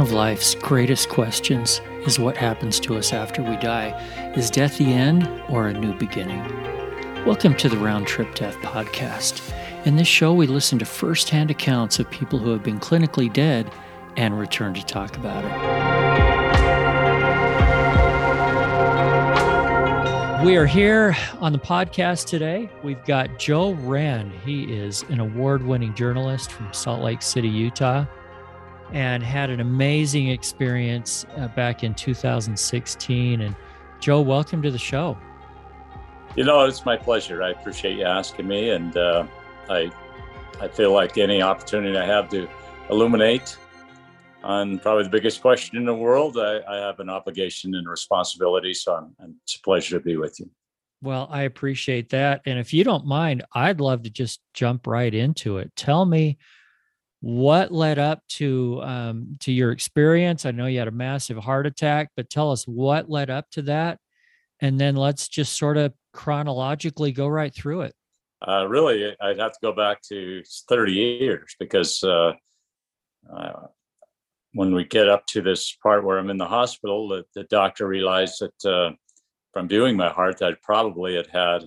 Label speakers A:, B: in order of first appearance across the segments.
A: One of life's greatest questions is what happens to us after we die. Is death the end or a new beginning? Welcome to the Round Trip Death Podcast. In this show, we listen to firsthand accounts of people who have been clinically dead and return to talk about it. We are here on the podcast today. We've got Joe Wren. He is an award winning journalist from Salt Lake City, Utah and had an amazing experience uh, back in 2016. And Joe, welcome to the show.
B: You know, it's my pleasure. I appreciate you asking me, and uh, I I feel like any opportunity I have to illuminate on probably the biggest question in the world, I, I have an obligation and responsibility. So I'm, it's a pleasure to be with you.
A: Well, I appreciate that. And if you don't mind, I'd love to just jump right into it. Tell me what led up to um, to your experience? I know you had a massive heart attack but tell us what led up to that and then let's just sort of chronologically go right through it.
B: Uh, really i'd have to go back to 30 years because uh, uh, when we get up to this part where i'm in the hospital the, the doctor realized that uh, from viewing my heart that i probably had had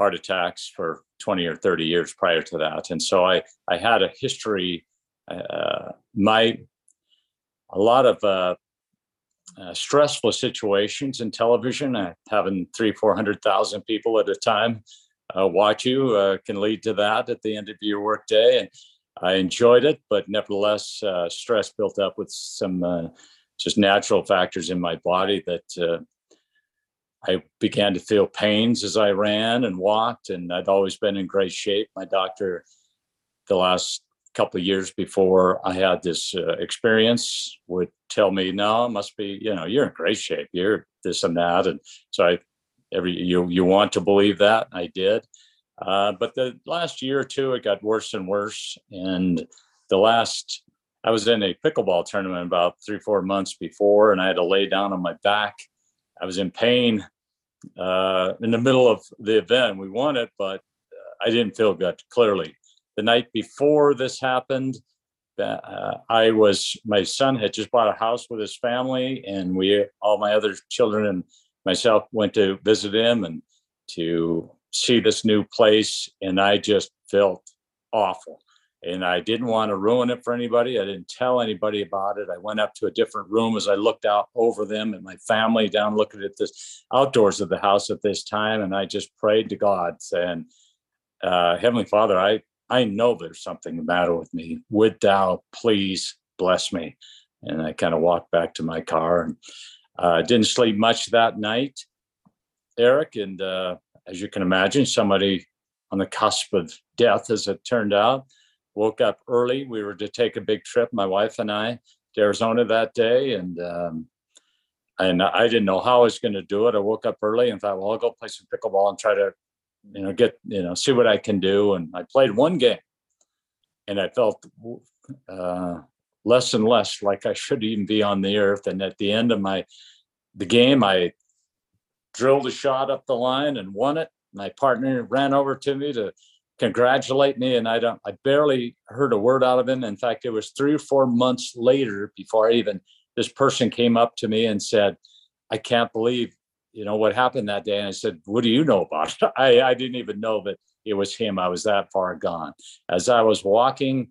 B: heart attacks for 20 or 30 years prior to that. And so I, I had a history, uh, my, a lot of uh, uh, stressful situations in television, uh, having three, 400,000 people at a time uh, watch you uh, can lead to that at the end of your workday. And I enjoyed it, but nevertheless, stress built up with some just natural factors in my body that I began to feel pains as I ran and walked, and I'd always been in great shape. My doctor, the last couple of years before I had this uh, experience, would tell me, "No, it must be you know you're in great shape. You're this and that." And so I, every you you want to believe that I did, uh, but the last year or two it got worse and worse, and the last I was in a pickleball tournament about three four months before, and I had to lay down on my back I was in pain uh, in the middle of the event. We won it, but uh, I didn't feel good. Clearly, the night before this happened, uh, I was my son had just bought a house with his family, and we all my other children and myself went to visit him and to see this new place, and I just felt awful and I didn't want to ruin it for anybody. I didn't tell anybody about it. I went up to a different room as I looked out over them and my family down looking at this outdoors of the house at this time, and I just prayed to God saying, uh, "Heavenly Father, I I know there's something the matter with me. Would Thou please bless me?" And I kind of walked back to my car and uh, didn't sleep much that night, Eric. And uh, as you can imagine, somebody on the cusp of death, as it turned out woke up early. We were to take a big trip, my wife and I, to Arizona that day, and um, and I didn't know how I was going to do it. I woke up early and thought, well, I'll go play some pickleball and try to, you know, get you know, see what I can do. And I played one game, and I felt uh, less and less like I should even be on the earth. And at the end of my the game, I drilled a shot up the line and won it. My partner ran over to me to congratulate me and i don't i barely heard a word out of him. In fact it was three or four months later before i even this person came up to me and said i can't believe you know what happened that day. And i said what do you know about it? I, I didn't even know that it was him. I was that far gone. As i was walking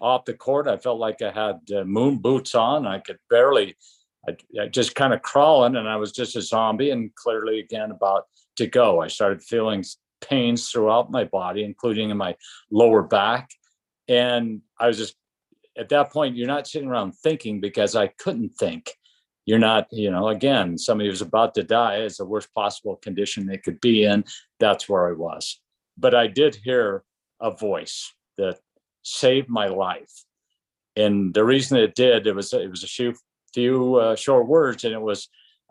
B: off the court i felt like i had uh, moon boots on. I could barely I, I just kind of crawling and i was just a zombie and clearly again about to go. I started feeling pains throughout my body, including in my lower back. And I was just at that point, you're not sitting around thinking because I couldn't think. You're not, you know, again, somebody who's about to die is the worst possible condition they could be in. That's where I was. But I did hear a voice that saved my life. And the reason it did, it was it was a few few uh, short words, and it was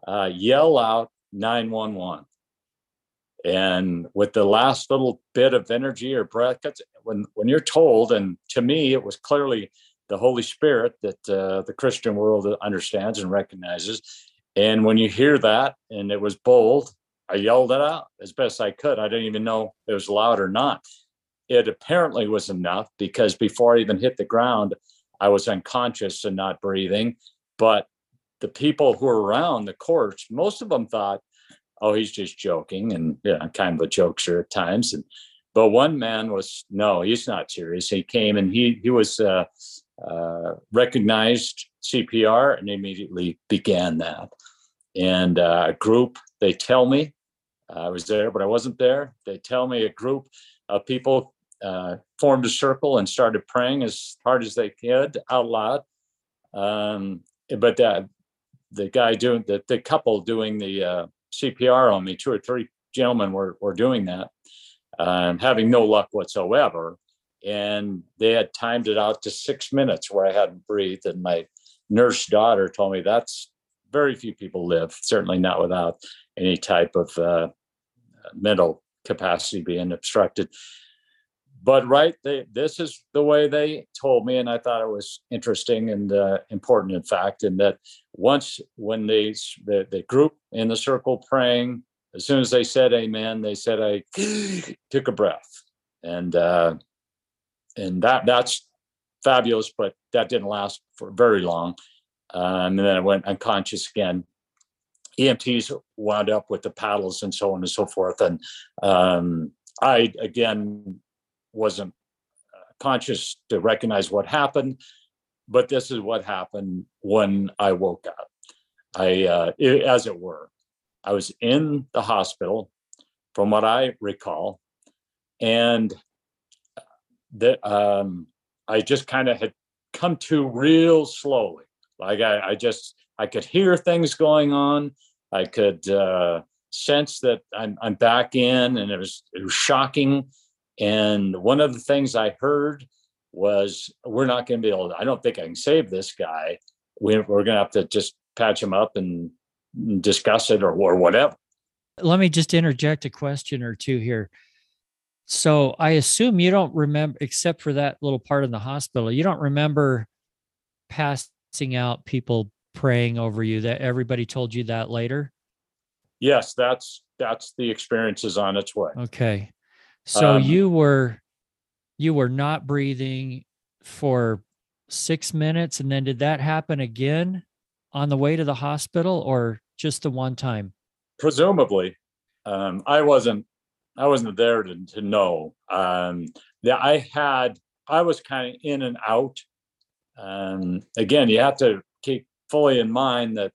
B: uh, yell out 911 and with the last little bit of energy or breath when when you're told and to me it was clearly the holy spirit that uh, the christian world understands and recognizes. And when you hear that and it was bold i yelled it out as best i could. I didn't even know it was loud or not. It apparently was enough because before i even hit the ground I was unconscious and not breathing. But the people who were around the courts, most of them thought, oh, he's just joking. And yeah, kind of a jokester at times. And but one man was no, he's not serious. He came and he he was uh, uh, recognized CPR and immediately began that. And uh, a group, they tell me, I was there, but I wasn't there. They tell me a group of people uh, formed a circle and started praying as hard as they could out loud. Um, but the, the guy doing the, the couple doing the uh, CPR on me, two or three gentlemen were, were doing that, um, having no luck whatsoever. And they had timed it out to six minutes where I hadn't breathed. And my nurse daughter told me that's very few people live, certainly not without any type of uh, mental capacity being obstructed but right they, this is the way they told me and i thought it was interesting and uh, important in fact and that once when they the, the group in the circle praying as soon as they said amen they said i took a breath. And uh and that that's fabulous but that didn't last for very long. Um, and then i went unconscious again. Emts wound up with the paddles and so on and so forth and um i again wasn't uh, conscious to recognize what happened, but this is what happened when I woke up. I, uh, it, as it were, I was in the hospital, from what I recall, and that um, I just kind of had come to real slowly. Like I, I, just I could hear things going on. I could uh, sense that I'm, I'm back in, and it was it was shocking and one of the things I heard was, we're not going to be able to, I don't think I can save this guy. We, we're going to have to just patch him up and discuss it or, or whatever.
A: Let me just interject a question or two here. So I assume you don't remember, except for that little part in the hospital, you don't remember passing out people praying over you that everybody told you that later?
B: Yes, that's that's the experience is on its way.
A: Okay. So um, you were you were not breathing for six minutes, and then did that happen again on the way to the hospital, or just the one time?
B: Presumably, um, I wasn't. I wasn't there to, to know. Um, that I had. I was kind of in and out. Um, again, you have to keep fully in mind that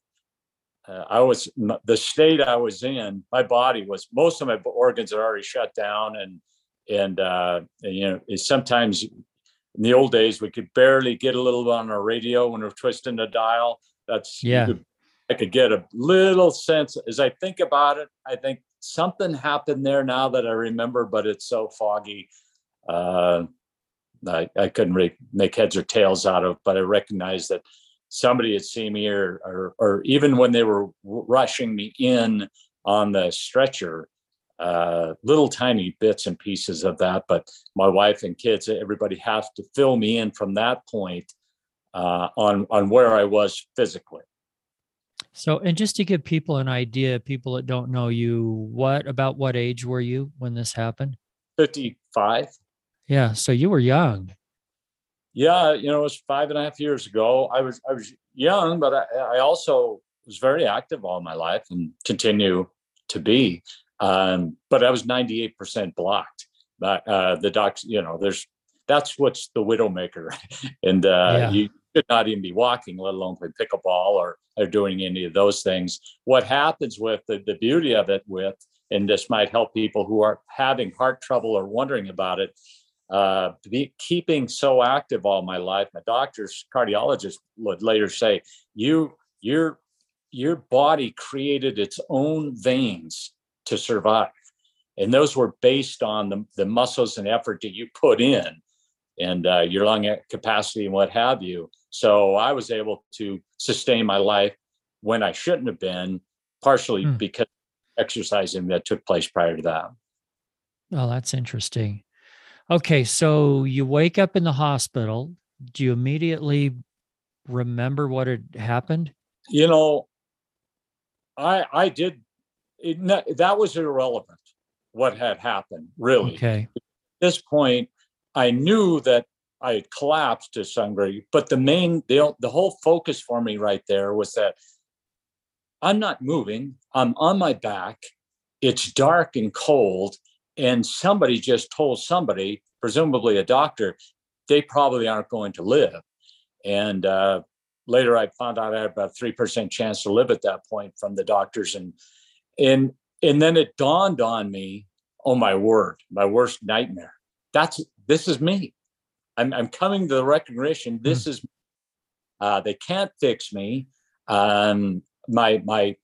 B: uh, I was the state I was in. My body was most of my organs are already shut down, and and, uh, and you know sometimes in the old days we could barely get a little on our radio when we're twisting the dial. That's
A: yeah.
B: Could, I could get a little sense as I think about it. I think something happened there now that I remember, but it's so foggy. Uh, I, I couldn't really make heads or tails out of, but I recognize that somebody had seen me or, or, or even when they were rushing me in on the stretcher, uh, little tiny bits and pieces of that. But my wife and kids, everybody has to fill me in from that point uh, on on where I was physically.
A: So, and just to give people an idea, people that don't know you, what about what age were you when this happened?
B: Fifty-five.
A: Yeah, so you were young.
B: Yeah, you know, it was five and a half years ago. I was I was young, but I, I also was very active all my life and continue to be. Um, but I was 98% blocked. But uh, the docs, you know, there's that's what's the widowmaker, and uh, yeah. you should not even be walking, let alone play pickleball or or doing any of those things. What happens with the, the beauty of it with, and this might help people who are having heart trouble or wondering about it, uh, be keeping so active all my life. My doctors, cardiologists would later say, you, your, your body created its own veins to survive. And those were based on the, the muscles and effort that you put in and uh, your lung capacity and what have you. So I was able to sustain my life when I shouldn't have been, partially hmm. because exercising that took place prior to that.
A: Oh, that's interesting. Okay, so you wake up in the hospital. Do you immediately remember what had happened?
B: You know, I I did it, that was irrelevant what had happened really
A: okay
B: at this point i knew that I had collapsed to some degree. But the main, the, the whole focus for me right there was that I'm not moving. I'm on my back. It's dark and cold. And somebody just told somebody, presumably a doctor, they probably aren't going to live. And uh, later I found out I had about three percent chance to live at that point from the doctors. And and and then it dawned on me, oh my word, my worst nightmare. That's this is me. I'm I'm coming to the recognition. This mm. is uh, they can't fix me. Um, my my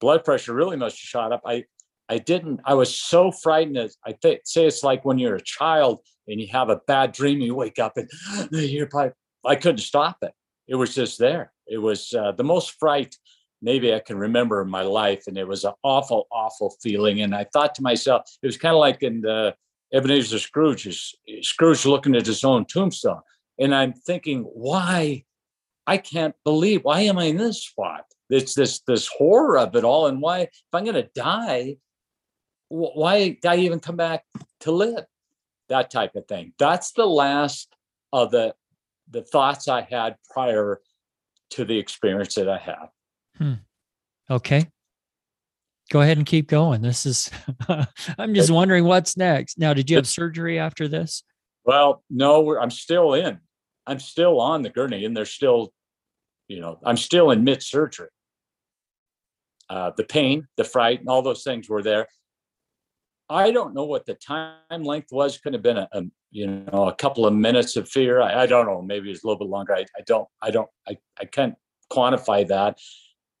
B: blood pressure really must have shot up. I I didn't. I was so frightened. I th- say it's like when you're a child and you have a bad dream, you wake up and you're probably, I couldn't stop it. It was just there. It was uh, the most fright maybe I can remember in my life, and it was an awful, awful feeling. And I thought to myself, it was kind of like in the Ebenezer Scrooge, Scrooge looking at his own tombstone, and I'm thinking, why? I can't believe why am I in this spot? It's this this horror of it all, and why if I'm going to die, why did I even come back to live? That type of thing. That's the last of the the thoughts I had prior to the experience that I had.
A: Hmm. Okay. Go ahead and keep going. This is, I'm just wondering what's next. Now, did you have surgery after this?
B: Well, no, I'm still in. I'm still on the gurney and they're still, you know, I'm still in mid surgery. Uh, the pain, the fright, and all those things were there. I don't know what the time length was. Could have been a, a you know a couple of minutes of fear. I, I, don't know. Maybe it's a little bit longer. I, I don't. I don't. I, I can't quantify that.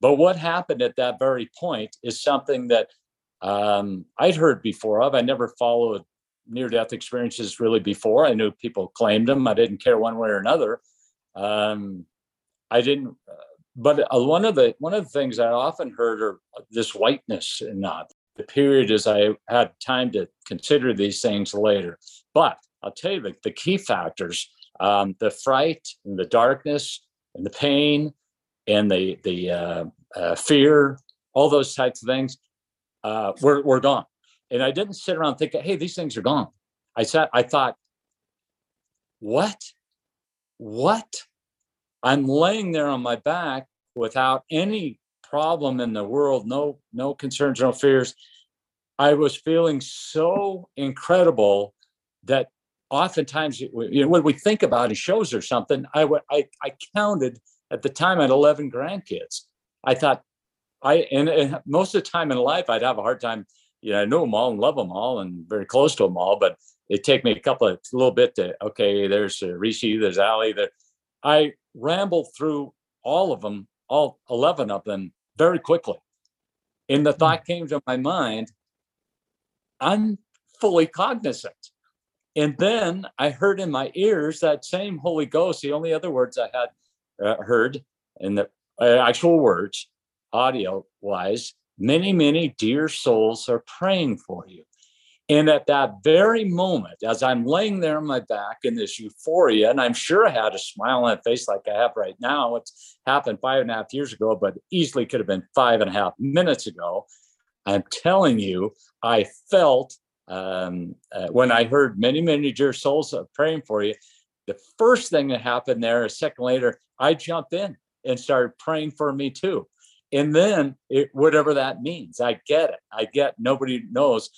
B: But what happened at that very point is something that um, I'd heard before of. I never followed near death experiences really before. I knew people claimed them. I didn't care one way or another. Um, I didn't. Uh, but uh, one of the one of the things I often heard are this whiteness and not the period as I had time to consider these things later. But I'll tell you the, the key factors: um, the fright and the darkness and the pain and the the uh, uh, fear, all those types of things, uh, were were gone. And I didn't sit around thinking, "Hey, these things are gone." I sat. I thought, "What? What?" I'm laying there on my back without any problem in the world, no no concerns, no fears. I was feeling so incredible that oftentimes you know when we think about in shows or something, I I, I counted at the time I had 11 grandkids. I thought I and, and, most of the time in life I'd have a hard time. You know, I know them all and love them all and very close to them all, but it take me a couple of a little bit to okay. There's uh, Rishi, there's Ali. There, I rambled through all of them, all 11 of them, very quickly. And the hmm. thought came to my mind, I'm fully cognizant. And then I heard in my ears that same Holy Ghost, the only other words I had uh, heard in the uh, actual words, audio wise, many, many dear souls are praying for you. And at that very moment, as I'm laying there on my back in this euphoria, and I'm sure I had a smile on my face like I have right now. It's happened five and a half years ago, but easily could have been five and a half minutes ago. I'm telling you, I felt um, uh, when I heard many, many dear souls praying for you. The first thing that happened there, a second later, I jumped in and started praying for me too. And then it, whatever that means, I get it. I get nobody knows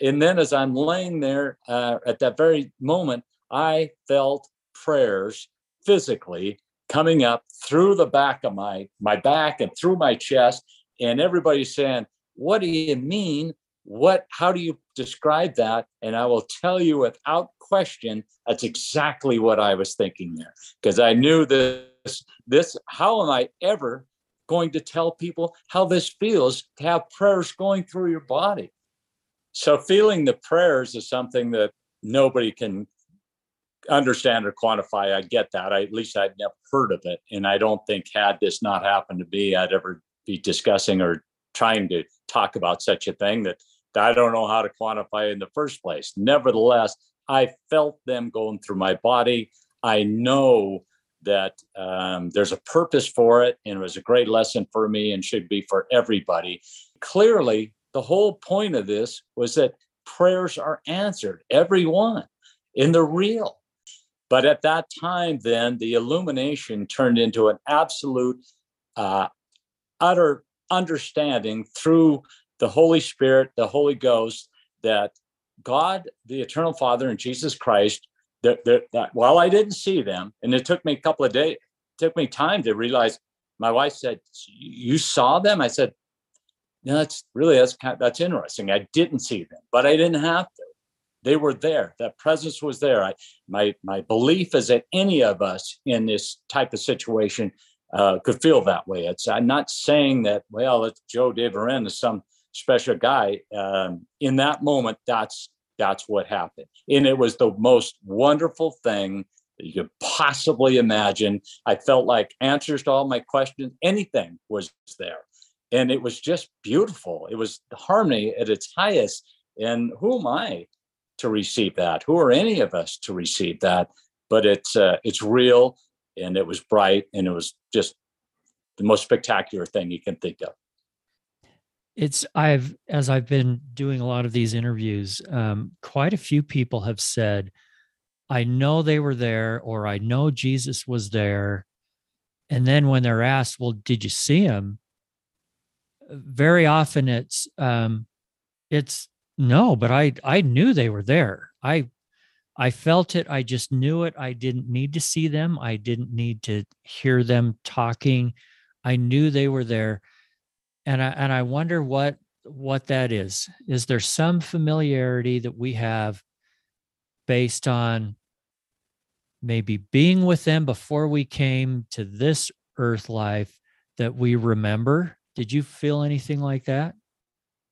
B: and then as I'm laying there uh, at that very moment, I felt prayers physically coming up through the back of my my back and through my chest, and everybody's saying, "What do you mean? What? How do you describe that?" And I will tell you without question, that's exactly what I was thinking there, because I knew this. This. How am I ever going to tell people how this feels to have prayers going through your body? So feeling the prayers is something that nobody can understand or quantify. I get that. I, at least I'd never heard of it. And I don't think had this not happened to be, I'd ever be discussing or trying to talk about such a thing that, that I don't know how to quantify in the first place. Nevertheless, I felt them going through my body. I know that um, there's a purpose for it, and it was a great lesson for me and should be for everybody. Clearly, the whole point of this was that prayers are answered, every one, in the real. But at that time, then the illumination turned into an absolute, uh, utter understanding through the Holy Spirit, the Holy Ghost, that God, the Eternal Father, and Jesus Christ, that, that, that while I didn't see them, and it took me a couple of days, took me time to realize. My wife said, "You saw them?" I said, "No, that's really that's kind of, that's interesting. I didn't see them, but I didn't have to. They were there. That presence was there. I, my my belief is that any of us in this type of situation uh, could feel that way. It's I'm not saying that. Well, it's Joe DeVeren is some special guy. Um, in that moment, that's that's what happened, and it was the most wonderful thing that you could possibly imagine. I felt like answers to all my questions, anything was there, and it was just beautiful. It was harmony at its highest. And who am I to receive that? Who are any of us to receive that? But it's uh, it's real, and it was bright, and it was just the most spectacular thing you can think of
A: it's i've as i've been doing a lot of these interviews um, quite a few people have said i know they were there or i know jesus was there and then when they're asked well did you see him very often it's um, it's no but i i knew they were there. I i felt it. I just knew it. I didn't need to see them. I didn't need to hear them talking. I knew they were there. And I and I wonder what what that is. Is there some familiarity that we have based on maybe being with them before we came to this earth life that we remember? Did you feel anything like that?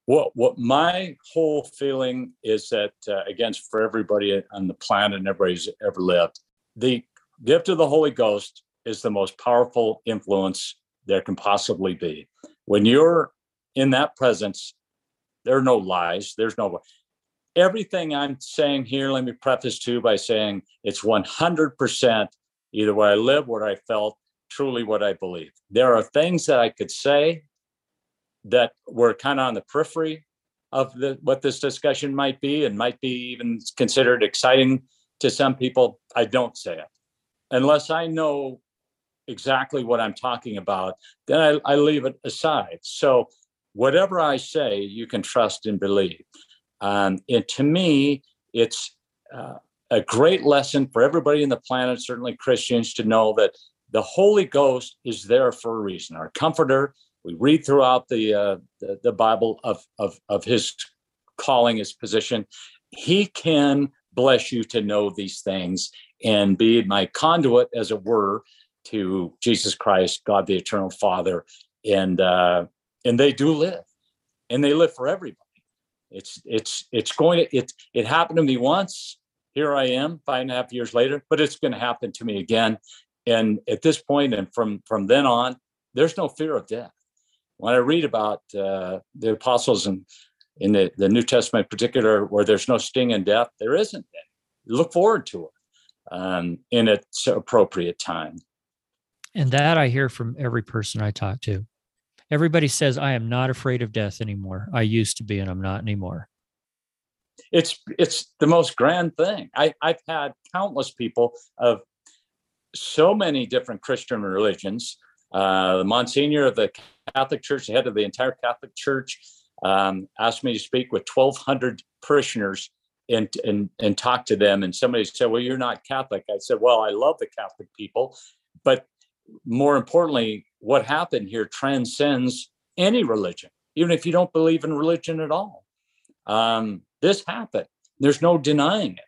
B: What what my whole feeling is that uh, against for everybody on the planet and everybody's ever lived, the gift of the Holy Ghost is the most powerful influence there can possibly be when you're in that presence, there are no lies. There's no everything I'm saying here. Let me preface too by saying it's 100% either what I live, what I felt, truly what I believe. There are things that I could say that were kind of on the periphery of the, what this discussion might be and might be even considered exciting to some people. I don't say it unless I know exactly what I'm talking about, then I, I leave it aside. So whatever I say, you can trust and believe. Um, and to me, it's uh, a great lesson for everybody in the planet, certainly Christians, to know that the Holy Ghost is there for a reason. Our Comforter. We read throughout the uh, the, the, Bible of, of of His calling, His position. He can bless you to know these things and be my conduit, as it were, to Jesus Christ, God the Eternal Father, and uh, and they do live, and they live for everybody. It's it's it's going to it it happened to me once. Here I am, five and a half years later, but it's going to happen to me again. And at this point, and from from then on, there's no fear of death. When I read about uh, the apostles and in the, the New Testament, in particular, where there's no sting in death, there isn't any. Look forward to it um, in its appropriate time.
A: And that I hear from every person I talk to. Everybody says, I am not afraid of death anymore. I used to be, and I'm not anymore.
B: It's it's the most grand thing. I, I've had countless people of so many different Christian religions. Uh, the Monsignor of the Catholic Church, the head of the entire Catholic Church, um, asked me to speak with 1,200 parishioners and, and and talk to them. And somebody said, "Well, you're not Catholic." I said, "Well, I love the Catholic people, but more importantly, what happened here transcends any religion, even if you don't believe in religion at all. Um, this happened. There's no denying it.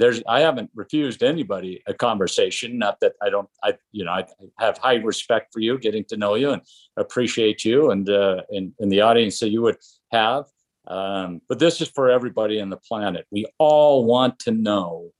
B: There's I haven't refused anybody a conversation. Not that I don't. I you know I have high respect for you, getting to know you, and appreciate you, and uh, the audience that you would have. Um, but this is for everybody on the planet. We all want to know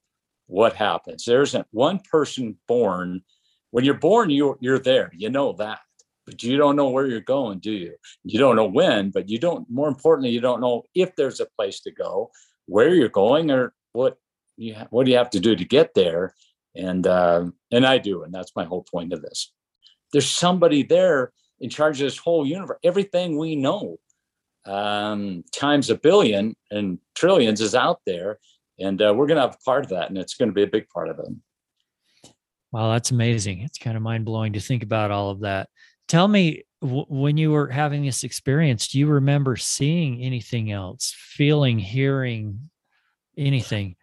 B: what happens. There isn't one person born when you're born, you you're there. You know that, but you don't know where you're going, do you? You don't know when, but you don't. More importantly, you don't know if there's a place to go, where you're going, or what you ha- what do you have to do to get there. And uh, and I do, and that's my whole point of this. There's somebody there in charge of this whole universe. Everything we know um, times a billion and trillions is out there, and uh, we're going to have part of that, and it's going to be a big part of it.
A: Wow, that's amazing. It's kind of mind blowing to think about all of that. Tell me, when you were having this experience, do you remember seeing anything else, feeling, hearing anything?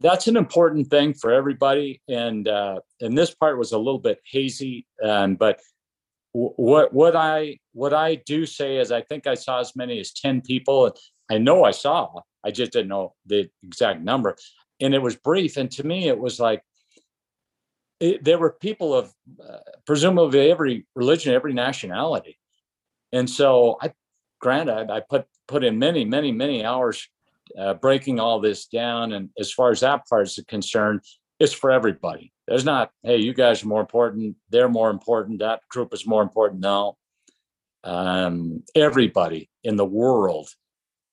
B: That's an important thing for everybody, and uh, and this part was a little bit hazy, um, but what what I what I do say is I think I saw as many as ten people. I know I saw. I just didn't know the exact number, and it was brief. And to me, it was like it, there were people of uh, presumably every religion, every nationality, and so I, granted, I put put in many, many, many hours uh, breaking all this down. And as far as that part is concerned, it's for everybody. There's not, hey, you guys are more important. They're more important. That group is more important. No, um, everybody in the world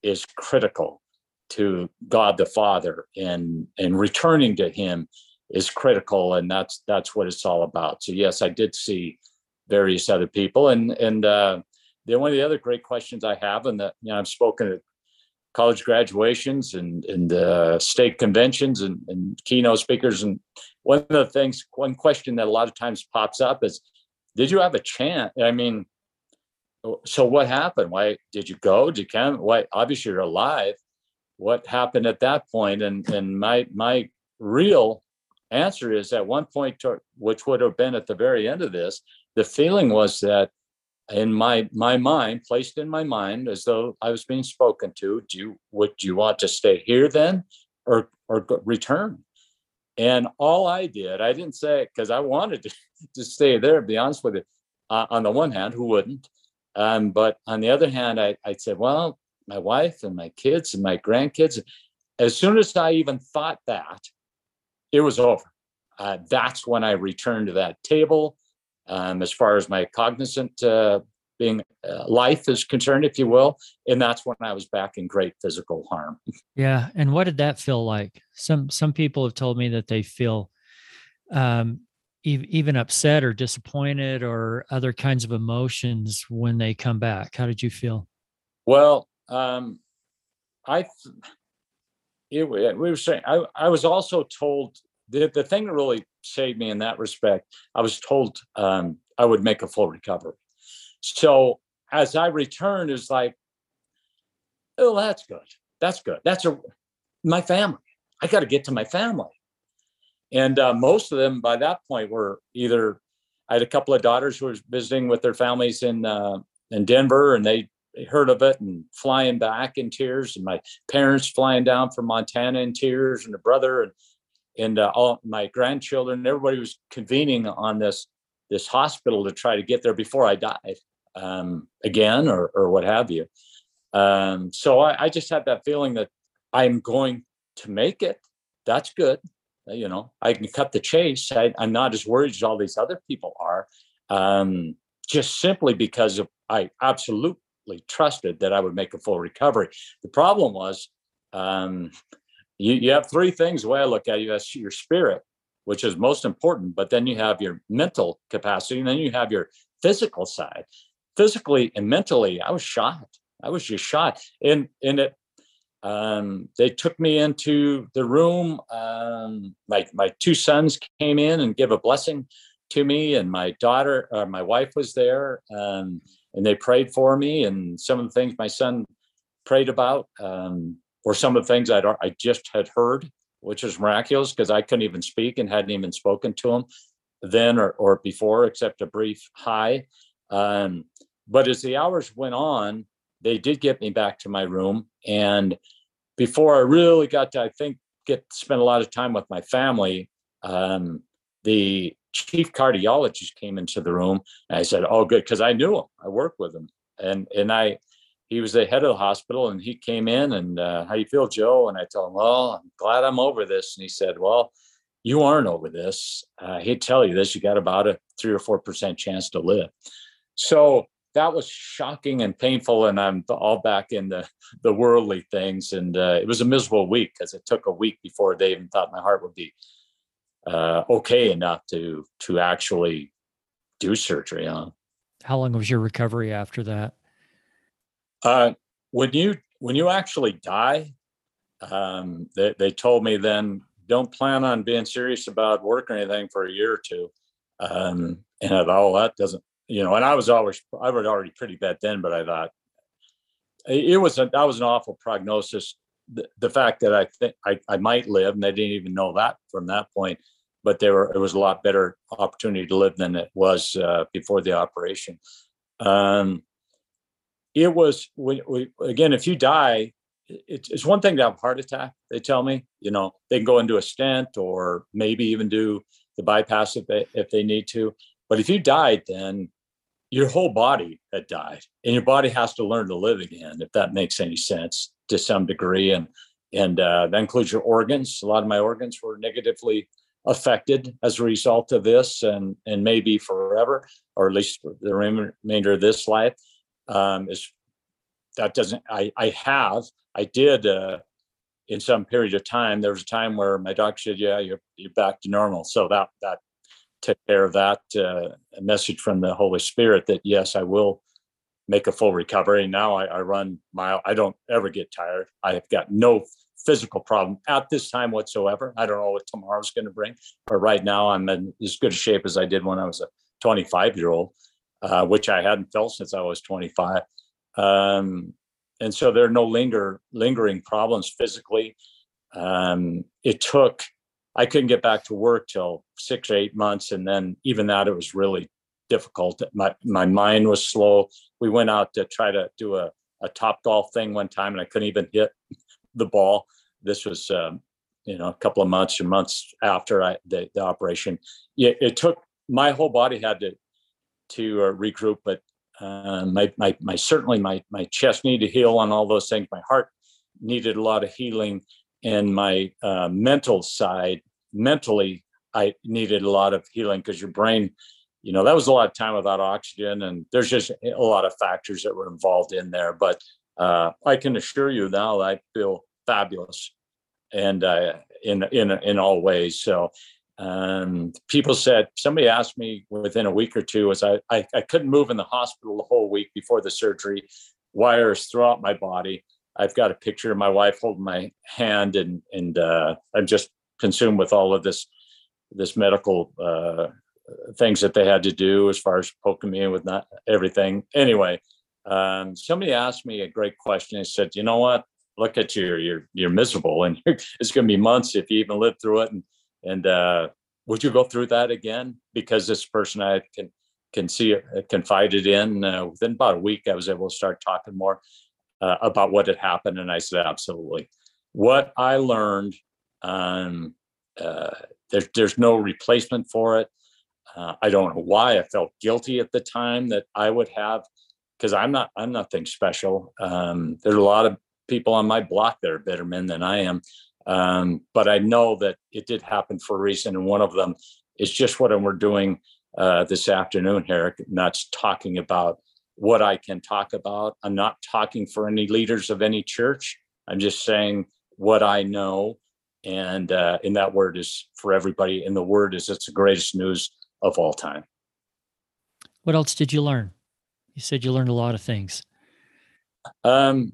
B: is critical to God the Father, and and returning to Him is critical, and that's that's what it's all about. So yes, I did see various other people, and and uh, the one of the other great questions I have, and that you know I've spoken at college graduations and and uh, state conventions and, and keynote speakers, and one of the things, one question that a lot of times pops up is, did you have a chance? I mean, so what happened? Why did you go? Did you come? Why? Obviously, you're alive. What happened at that point? And and my my real answer is at one point, which would have been at the very end of this, the feeling was that in my my mind, placed in my mind, as though I was being spoken to. Do you would you want to stay here then, or or return? And all I did, I didn't say it because I wanted to, to stay there. Be honest with you, uh, on the one hand, who wouldn't? Um, but on the other hand, I, I said, well, my wife and my kids and my grandkids. As soon as I even thought that, it was over. Uh, that's when I returned to that table. Um, as far as my cognizant uh, being uh, life is concerned, if you will, and that's when I was back in great physical harm.
A: Yeah, and what did that feel like? Some some people have told me that they feel um, even upset or disappointed or other kinds of emotions when they come back. How did you feel?
B: Well, um, I it, we were saying I, I was also told the, the thing that really saved me in that respect, I was told um, I would make a full recovery. So as I returned, it's like, oh, that's good. That's good. That's a my family. I got to get to my family. And uh, most of them by that point were either I had a couple of daughters who were visiting with their families in uh, in Denver, and they heard of it and flying back in tears, and my parents flying down from Montana in tears, and a brother and and uh, all my grandchildren. Everybody was convening on this this hospital to try to get there before I died um, again, or or what have you. Um, so I, I just had that feeling that I'm going to make it. That's good. You know, I can cut the chase. I, am not as worried as all these other people are, um, just simply because of I absolutely trusted that I would make a full recovery. The problem was um, you, you have three things the way I look at. You have your spirit, which is most important, but then you have your mental capacity, and then you have your physical side. Physically and mentally, I was shot. I was just shot. And and it um, they took me into the room. Um, my my two sons came in and gave a blessing to me, and my daughter, uh, my wife was there, um, and they prayed for me. And some of the things my son prayed about um, were some of the things I'd I just had heard, which was miraculous because I couldn't even speak and hadn't even spoken to him then or, or before, except a brief hi. Um, but as the hours went on, they did get me back to my room. And before I really got to, I think, get spend a lot of time with my family, um, the chief cardiologist came into the room. And I said, "Oh, good," because I knew him. I worked with him, and and I, he was the head of the hospital, and he came in and uh, how you feel, Joe? And I told him, "Well, I'm glad I'm over this." And he said, "Well." You aren't over this. Uh, he'd tell you this. You got about a three or four percent chance to live. So that was shocking and painful and i'm all back in the the worldly things and uh, it was a miserable week because it took a week before they even thought my heart would be uh, okay enough to to actually do surgery on
A: how long was your recovery after that
B: uh, when you when you actually die um, they, they told me then don't plan on being serious about work or anything for a year or two. Um, and I thought, that doesn't, you know, and I was always, I was already pretty bad then, but I thought it was, a, that was an awful prognosis. The, the fact that I think I, I might live, and they didn't even know that from that point, but there were, it was a lot better opportunity to live than it was uh, before the operation. Um, it was, we, we, again, if you die, it's, it's one thing to have a heart attack. They tell me, you know, they can go into a stent or maybe even do the bypass if they if they need to. But if you died, then your whole body had died, and your body has to learn to live again. If that makes any sense to some degree, and and uh, that includes your organs. A lot of my organs were negatively affected as a result of this, and and maybe forever, or at least the remainder of this life. Um, is that doesn't I I have I did uh, in some period of time. There was a time where my doctor said, "Yeah, you're you're back to normal." So that that took care of that uh, message from the Holy Spirit that yes, I will make a full recovery. Now I, I run mile. I don't ever get tired. I've got no physical problem at this time whatsoever. I don't know what tomorrow's going to bring, but right now I'm in as good shape as I did when I was a 25 year old, uh, which I hadn't felt since I was 25. Um, and so there are no linger lingering problems physically. Um, it took I couldn't get back to work till six or eight months, and then even that it was really difficult. My my mind was slow. We went out to try to do a a top golf thing one time, and I couldn't even hit the ball. This was um, you know a couple of months or months after I the, the operation. It, it took my whole body had to to uh, regroup, but uh, my, my, my, certainly my, my chest needed to heal on all those things. My heart needed a lot of healing and my uh, mental side, mentally, I needed a lot of healing because your brain, you know, that was a lot of time without oxygen and there's just a lot of factors that were involved in there. But uh, I can assure you now I feel fabulous and uh, in, in, in all ways. So um, people said somebody asked me within a week or two as I, I, I couldn't move in the hospital the whole week before the surgery. Wires throughout my body. I've got a picture of my wife holding my hand and and uh, i'm just consumed with all of this this medical uh, things that they had to do as far as poking me with not everything. Anyway um, somebody asked me a great question. They said you know what? Look at you you're you're miserable and it's going to be months if you even live through it. And and uh, would you go through that again? Because this person I can can see uh, confided in uh, within about a week, I was able to start talking more uh, about what had happened, and I said, absolutely. What I learned, um, uh, there's there's no replacement for it. Uh, I don't know why I felt guilty at the time that I would have, because I'm not I'm nothing special. Um, there's a lot of people on my block that are better men than I am. Um, but I know that it did happen for a reason. And one of them is just what we're doing uh, this afternoon here. Not talking about what I can talk about. I'm not talking for any leaders of any church. I'm just saying what I know. And, uh, and that word is for everybody. And the word is it's the greatest news of all time.
A: What else did you learn? You said you learned a lot of things.
B: Um,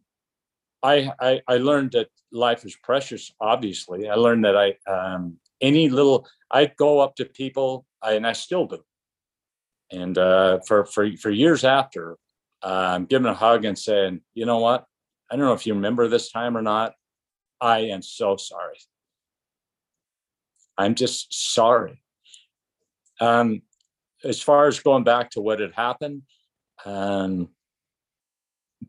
B: I, I, I learned that life is precious. Obviously, I learned that I um, any little I go up to people, I, and I still do. And uh, for for for years after, uh, I'm giving a hug and saying, you know what? I don't know if you remember this time or not. I am so sorry. I'm just sorry. Um, as far as going back to what had happened, um,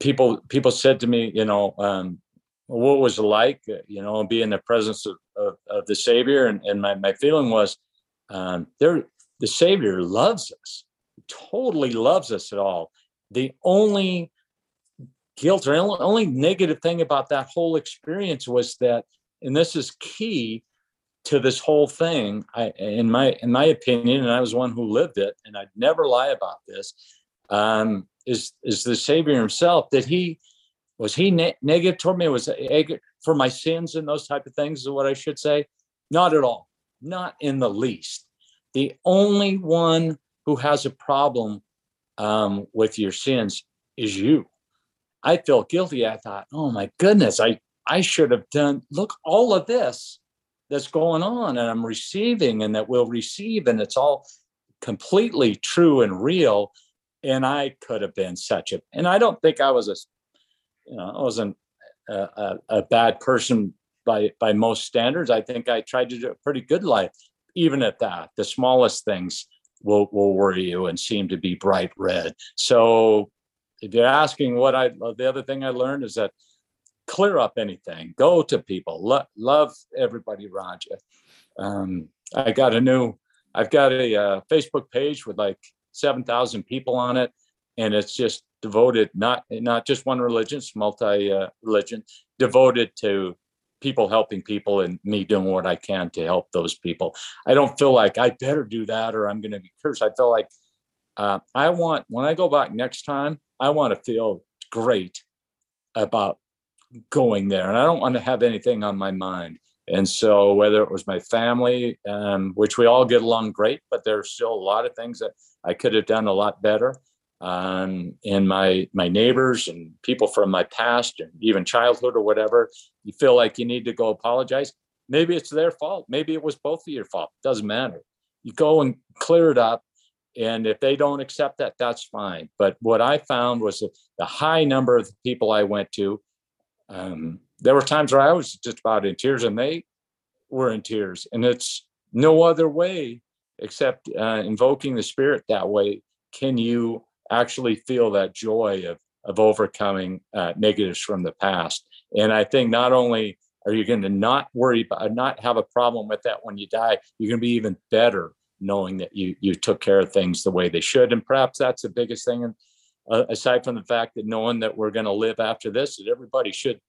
B: people people said to me, you know, um, what was it like, uh, you know, be in the presence of, of, of the Savior. And, and my, my feeling was um, there, the Savior loves us, totally loves us at all. The only guilt or only negative thing about that whole experience was that, and this is key to this whole thing, I, in my in my opinion, and I was one who lived it, and I'd never lie about this, um, is is the Savior Himself that He was he ne- negative toward me? Was for my sins and those type of things? Is what I should say? Not at all. Not in the least. The only one who has a problem um, with your sins is you. I felt guilty. I thought, oh my goodness, I I should have done. Look, all of this, that's going on and I'm receiving and that we'll receive and it's all completely true and real. And I could have been such a, and I don't think I was a, you know, I wasn't a, a, a bad person by by most standards. I think I tried to do a pretty good life, even at that. The smallest things will will worry you and seem to be bright red. So if you're asking what I the other thing I learned is that clear up anything, go to people, lo- love everybody around you. Um, I got a new, I've got a uh, Facebook page with like seven thousand people on it, and it's just devoted not not just one religion, it's multi uh, religion, devoted to people helping people and me doing what I can to help those people. I don't feel like I better do that or I'm going to be cursed. I feel like uh, I want when I go back next time, I want to feel great about going there, and I don't want to have anything on my mind. And so, whether it was my family, um, which we all get along great, but there's still a lot of things that I could have done a lot better um, and my my neighbors and people from my past and even childhood or whatever. You feel like you need to go apologize. Maybe it's their fault. Maybe it was both of your fault. Doesn't matter. You go and clear it up and if they don't accept that that's fine. But what i found was that the high number of people i went to um, there were times where i was just about in tears and they were in tears and it's no other way except uh, invoking the spirit that way can you actually feel that joy of of overcoming uh, negatives from the past. And I think not only are you going to not worry about not have a problem with that when you die, you're going to be even better knowing that you you took care of things the way they should. And perhaps that's the biggest thing. And uh, aside from the fact that knowing that we're going to live after this, that everybody should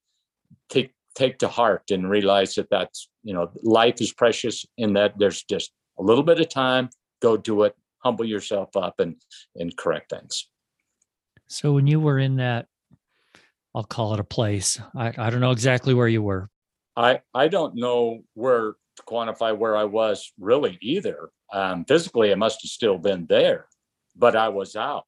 B: take take to heart and realize that that's you know life is precious in that there's just a little bit of time. Go do it humble yourself up and and correct things.
A: So when you were in that, I'll call it a place. I, I don't know exactly where you were.
B: I I don't know where to quantify where I was really either. Um, physically, I must have still been there, but I was out.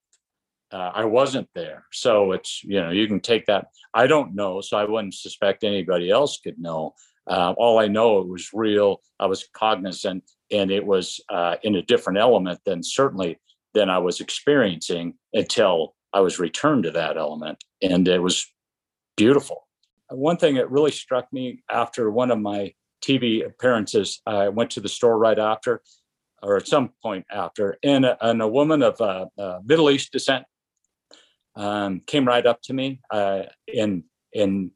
B: Uh, I wasn't there. So it's, you know, you can take that. I don't know. So I wouldn't suspect anybody else could know. Uh, all I know it was real. I was cognizant and it was uh, in a different element than certainly than I was experiencing until I was returned to that element, and it was beautiful. One thing that really struck me after one of my TV appearances, I went to the store right after, or at some point after, and a, and a woman of uh, uh, Middle East descent um, came right up to me uh, and and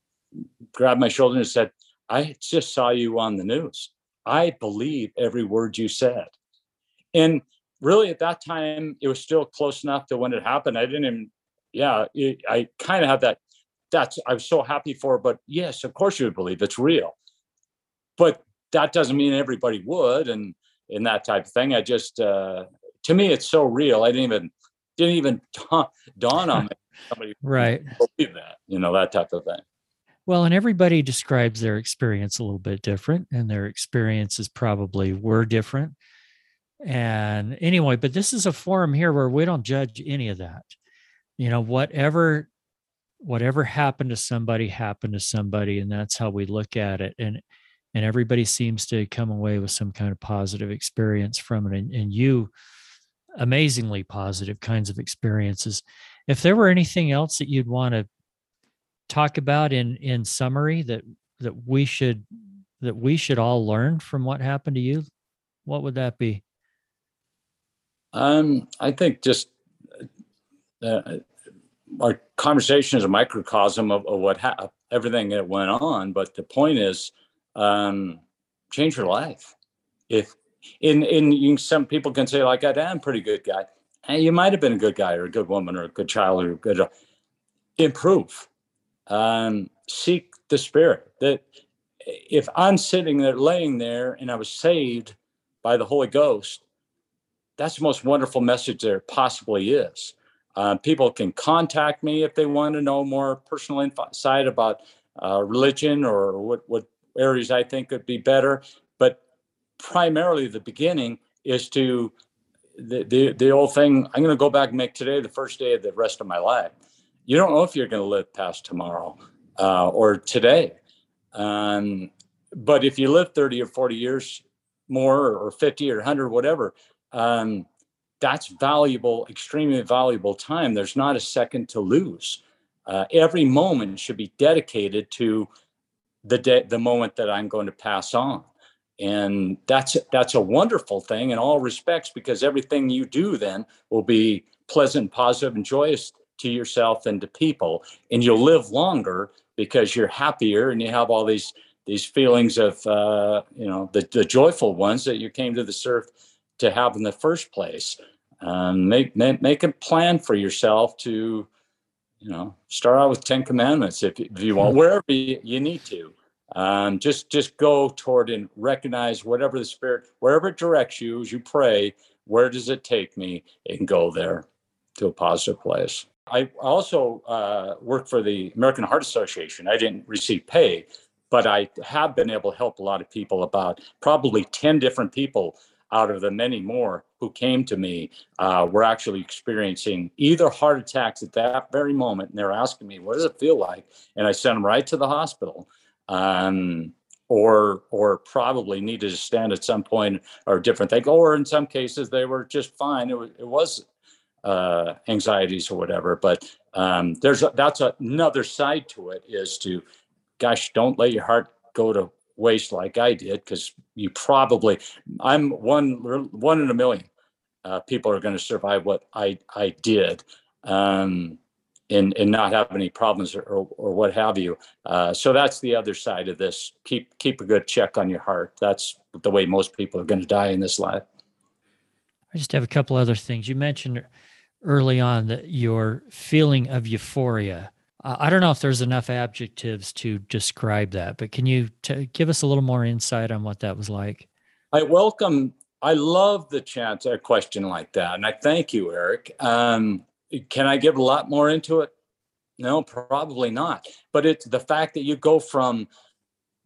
B: grabbed my shoulder and said, "I just saw you on the news." I believe every word you said. And really at that time, it was still close enough to when it happened. I didn't even, yeah, it, I kind of had that. That's, I was so happy for, but yes, of course you would believe it's real. But that doesn't mean everybody would. And, in that type of thing. I just, uh, to me, it's so real. I didn't even, didn't even dawn on me. Somebody
A: right.
B: believe that, you know, that type of thing.
A: Well, and everybody describes their experience a little bit different, and their experiences probably were different. And anyway, but this is a forum here where we don't judge any of that. You know, whatever whatever happened to somebody happened to somebody, and that's how we look at it. And and everybody seems to come away with some kind of positive experience from it. And, and you amazingly positive kinds of experiences. If there were anything else that you'd want to talk about in in summary that that we should that we should all learn from what happened to you what would that be
B: um i think just uh, uh our conversation is a microcosm of, of what ha- everything that went on but the point is um change your life if in in you, some people can say like i'm a pretty good guy and you might have been a good guy or a good woman or a good child or a good improve um, seek the Spirit. That if I'm sitting there, laying there, and I was saved by the Holy Ghost, that's the most wonderful message there possibly is. Uh, people can contact me if they want to know more personal insight about uh, religion or what, what areas I think could be better. Primarily, the beginning is to the, the, the old thing I'm going to go back and make today the first day of the rest of my life. You don't know if you're going to live past tomorrow uh, or today. Um, but if you live 30 or 40 years more or 50 or 100 whatever um, that's valuable extremely valuable time. There's not a second to lose. Uh, every moment should be dedicated to the the moment that i'm going to pass on and that's that's a wonderful thing in all respects because everything you do then will be pleasant positive and joyous to yourself and to people. And you'll live longer because you're happier and you have all these these feelings of uh, you know the, the joyful ones that you came to the surf to have in the first place. Um, make, make make a plan for yourself to you know start out with 10 commandments if, if you want wherever you, you need to um, just just go toward and recognize whatever the spirit wherever it directs you as you pray where does it take me and go there to a positive place. I also uh, work for the american heart association. I didn't receive pay but i have been able to help a lot of people about probably 10 different people out of the many more who came to me uh, were actually experiencing either heart attacks at that very moment and they're asking me what does it feel like? And i sent them right to the hospital um, or or probably needed to stent at some point or different thing. Or in some cases, they were just fine. It was, it was uh, anxieties or whatever. But um, there's a, that's another side to it is to, gosh, don't let your heart go to waste like I did because you probably I'm one one in a million uh, people are going to survive what I I did. Um, and, and not have any problems or, or, or what have you. Uh, so that's the other side of this. Keep keep a good check on your heart. That's the way most people are going to die in this life.
A: I just have a couple other things. You mentioned early on that your feeling of euphoria. Uh, I don't know if there's enough adjectives to describe that, but can you t- give us a little more insight on what that was like?
B: I welcome. I love the chance a question like that, and I thank you, Eric. Um, can I give a lot more into it? No, probably not. But it's the fact that you go from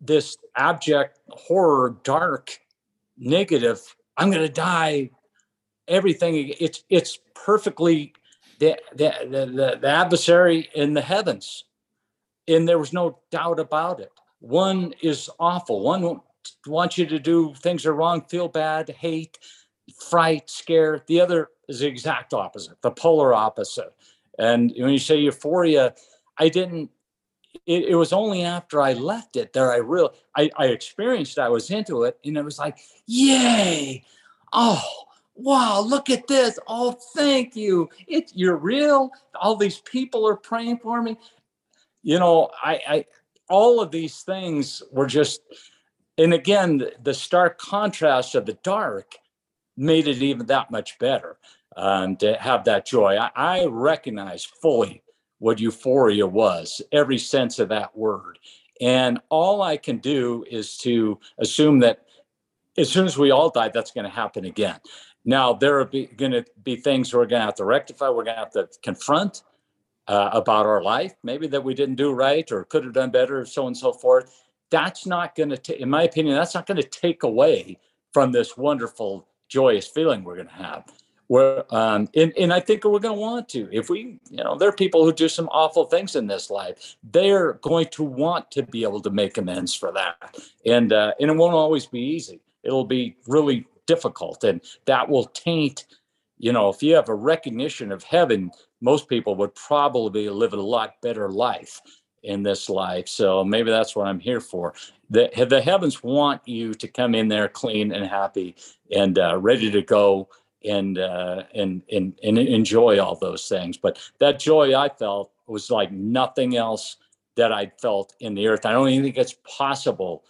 B: this abject horror, dark, negative, I'm going to die, everything. It's it's perfectly the, the the the adversary in the heavens, and there was no doubt about it. One is awful. One wants you to do things are wrong, feel bad, hate, fright, scare. The other is the exact opposite, the polar opposite. And when you say euphoria, I didn't. It, it was only after I left it that I really I, I experienced. I was into it, and it was like, yay! Oh, wow! Look at this! Oh, thank you! It you're real. All these people are praying for me. You know, I, I all of these things were just, and again, the stark contrast of the dark made it even that much better um, to have that joy. I, I recognize fully what euphoria was, every sense of that word. And all I can do is to assume that as soon as we all die, that's going to happen again. Now, there are going to be things we're going to have to rectify, we're going to have to confront uh, about our life, maybe that we didn't do right or could have done better, so and so forth. That's not going to, in my opinion, that's not going to take away from this wonderful joyous feeling we're going to have. Where, um, and, and I think we're going to want to. If we, you know, there are people who do some awful things in this life. They're going to want to be able to make amends for that, and uh, and it won't always be easy. It'll be really difficult, and that will taint. You know, if you have a recognition of heaven, most people would probably live a lot better life in this life. So maybe that's what I'm here for. The, the heavens want you to come in there clean and happy and uh, ready to go and, uh, and and and enjoy all those things. But that joy I felt was like nothing else that I felt in the earth. I don't even think it's possible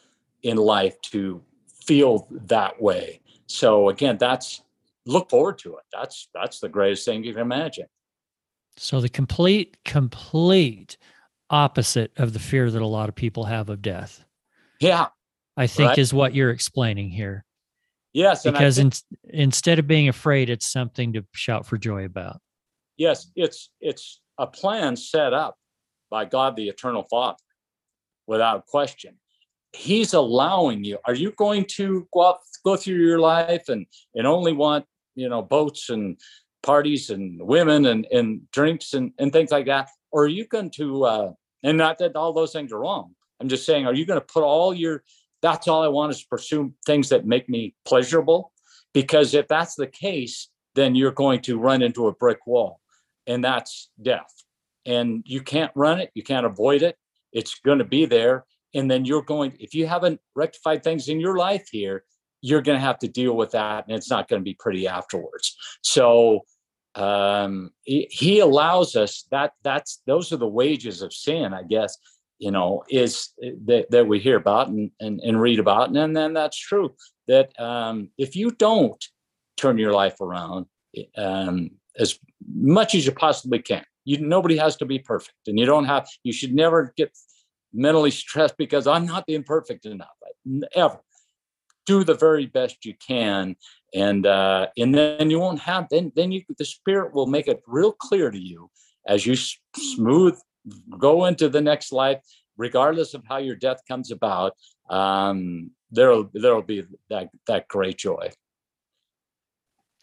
B: in life to feel that way. So again, that's look forward to it. That's that's the greatest thing you can imagine.
A: So the complete complete opposite of the fear that a lot of people have of death.
B: Yeah.
A: I think right. is what you're explaining here.
B: Yes.
A: Because think, in, instead of being afraid, it's something to shout for joy about.
B: Yes, it's it's a plan set up by God the Eternal Father, without question. He's allowing you. Are you going to go out, go through your life and and only want you know boats and parties and women and and drinks and and things like that? Or are you going to uh, and not that all those things are wrong i'm just saying are you going to put all your that's all I want is to pursue things that make me pleasurable. Because if that's the case, then you're going to run into a brick wall, and that's death. And you can't run it, you can't avoid it. It's going to be there. And then you're going, if you haven't rectified things in your life here, you're going to have to deal with that, and it's not going to be pretty afterwards. So, um, he, he allows us that that's those are the wages of sin, I guess, you know, is eh, that, that we hear about and, and, and read about. And then that's true that um, if you don't turn your life around um, as much as you possibly can, you nobody has to be perfect, and you don't have. You should never get mentally stressed because I'm not being perfect enough. Ever do the very best you can, and uh, and then you won't have. Then then you the spirit will make it real clear to you as you smooth go into the next life, regardless of how your death comes about. Um, there'll there'll be that that great joy.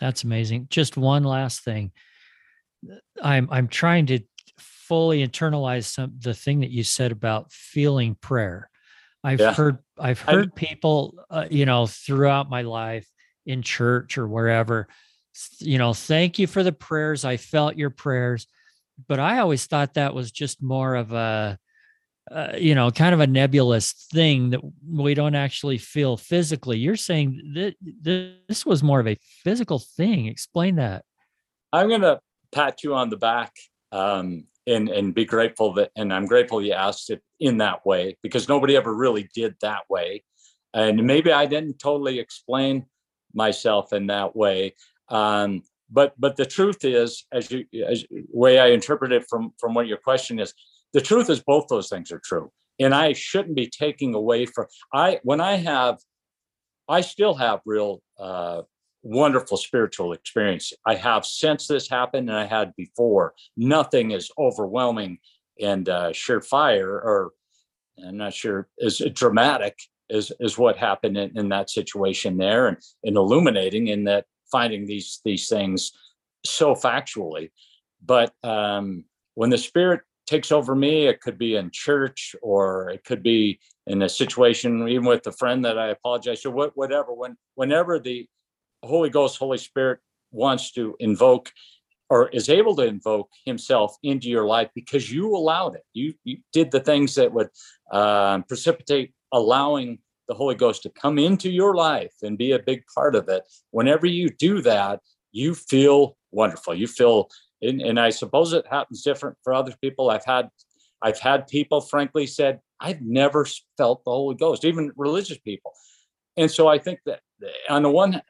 A: That's amazing. Just one last thing. I'm I'm trying to fully internalize some the thing that you said about feeling prayer. I've yeah. heard I've heard I, people uh, you know throughout my life in church or wherever you know thank you for the prayers I felt your prayers but I always thought that was just more of a, uh, you know, kind of a nebulous thing that we don't actually feel physically. You're saying that this was more of a physical thing. Explain that.
B: I'm going to pat you on the back um, and and be grateful that, and I'm grateful you asked it in that way because nobody ever really did that way, and maybe I didn't totally explain myself in that way. Um, but but the truth is as you as way i interpret it from from what your question is the truth is both those things are true and i shouldn't be taking away from i when i have i still have real uh wonderful spiritual experience i have since this happened and i had before nothing is overwhelming and uh surefire or i'm not sure is dramatic is is what happened in, in that situation there and, and illuminating in that finding these these things so factually. But um, when the Spirit takes over me, it could be in church or it could be in a situation, even with a friend that I apologize to, whatever. When whenever the Holy Ghost, Holy Spirit wants to invoke or is able to invoke himself into your life because you allowed it. You, you did the things that would uh, precipitate allowing the Holy Ghost to come into your life and be a big part of it, whenever you do that, you feel wonderful. You feel, and, and I suppose it happens different for other people. I've had, I've had people, frankly, said I've never felt the Holy Ghost, even religious people, and so I think that on the one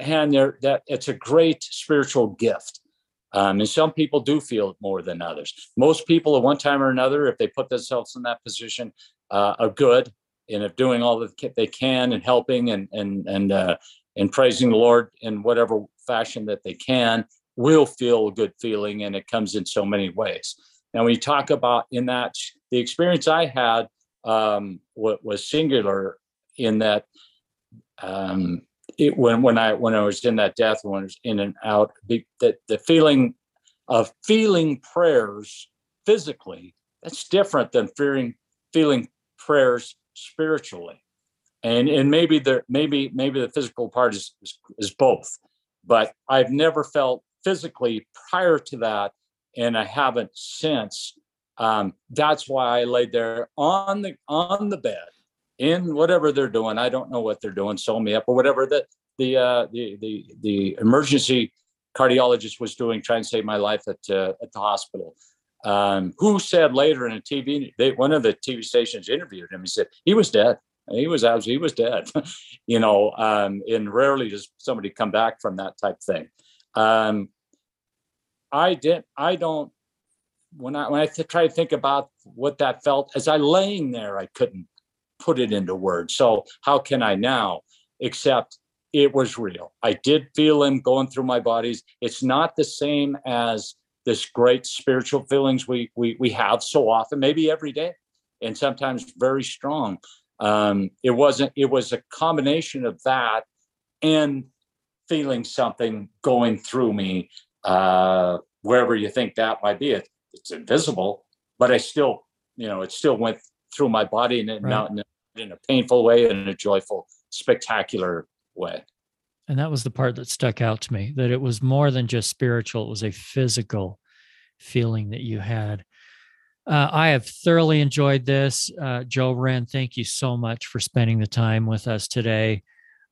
B: hand, there that it's a great spiritual gift. Um, and some people do feel it more than others. Most people, at one time or another, if they put themselves in that position, uh, are good and of doing all that they can and helping and and and uh, and praising the Lord in whatever fashion that they can will feel a good feeling, and it comes in so many ways. Now, when you talk about in that the experience I had um, was singular in that um, it, when when I when I was in that death, when I was in and out, the, the, the feeling of feeling prayers physically that's different than fearing feeling prayers spiritually. And and maybe the maybe maybe the physical part is, is, is both but i've never felt physically prior to that and i haven't since. Um, that's why i laid there on the on the bed in whatever they're doing i don't know what they're doing sew me up or whatever that the uh the the the emergency cardiologist was doing trying to save my life at uh, at the hospital um, who said later in a TV, they, one of the TV stations interviewed him. He said he was dead. He was out. He was dead. you know, um, and rarely does somebody come back from that type thing. Um, I did. I don't. When I when I th- try to think about what that felt as I laying there, I couldn't put it into words. So how can I now? Except it was real. I did feel him going through my bodies. It's not the same as this great spiritual feelings we we we have so often, maybe every day, and sometimes very strong. Um, it wasn't. It was a combination of that and feeling something going through me uh, wherever you think that might be. It, it's invisible, but I still, you know, it still went through my body and it, right. now, in a painful way and in a joyful, spectacular way.
A: And that was the part that stuck out to me that it was more than just spiritual, it was a physical feeling that you had. Uh, I have thoroughly enjoyed this. Uh, Joe Wren, thank you so much for spending the time with us today.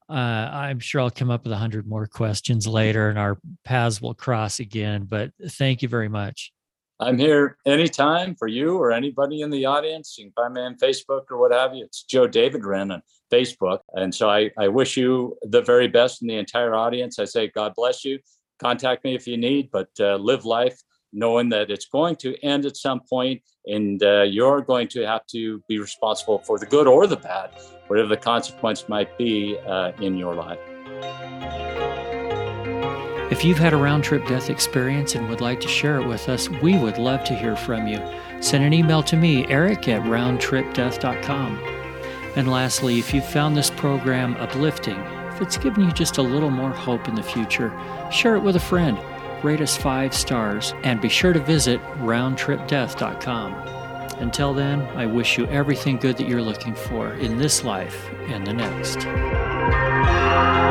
A: Uh, I'm sure I'll come up with a hundred more questions later and our paths will cross again, but thank you very much.
B: I'm here anytime for you or anybody in the audience. You can find me on Facebook or what have you. It's Joe David Wren on Facebook. And so I, I wish you the very best in the entire audience. I say, God bless you. Contact me if you need, but uh, live life knowing that it's going to end at some point and uh, you're going to have to be responsible for the good or the bad, whatever the consequence might be uh, in your life.
A: If you've had a round trip death experience and would like to share it with us, we would love to hear from you. Send an email to me, eric at roundtripdeath.com. And lastly, if you found this program uplifting, if it's given you just a little more hope in the future, share it with a friend rate us five stars, and be sure to visit roundtripdeath.com. Until then, I wish you everything good that you're looking for in this life and the next.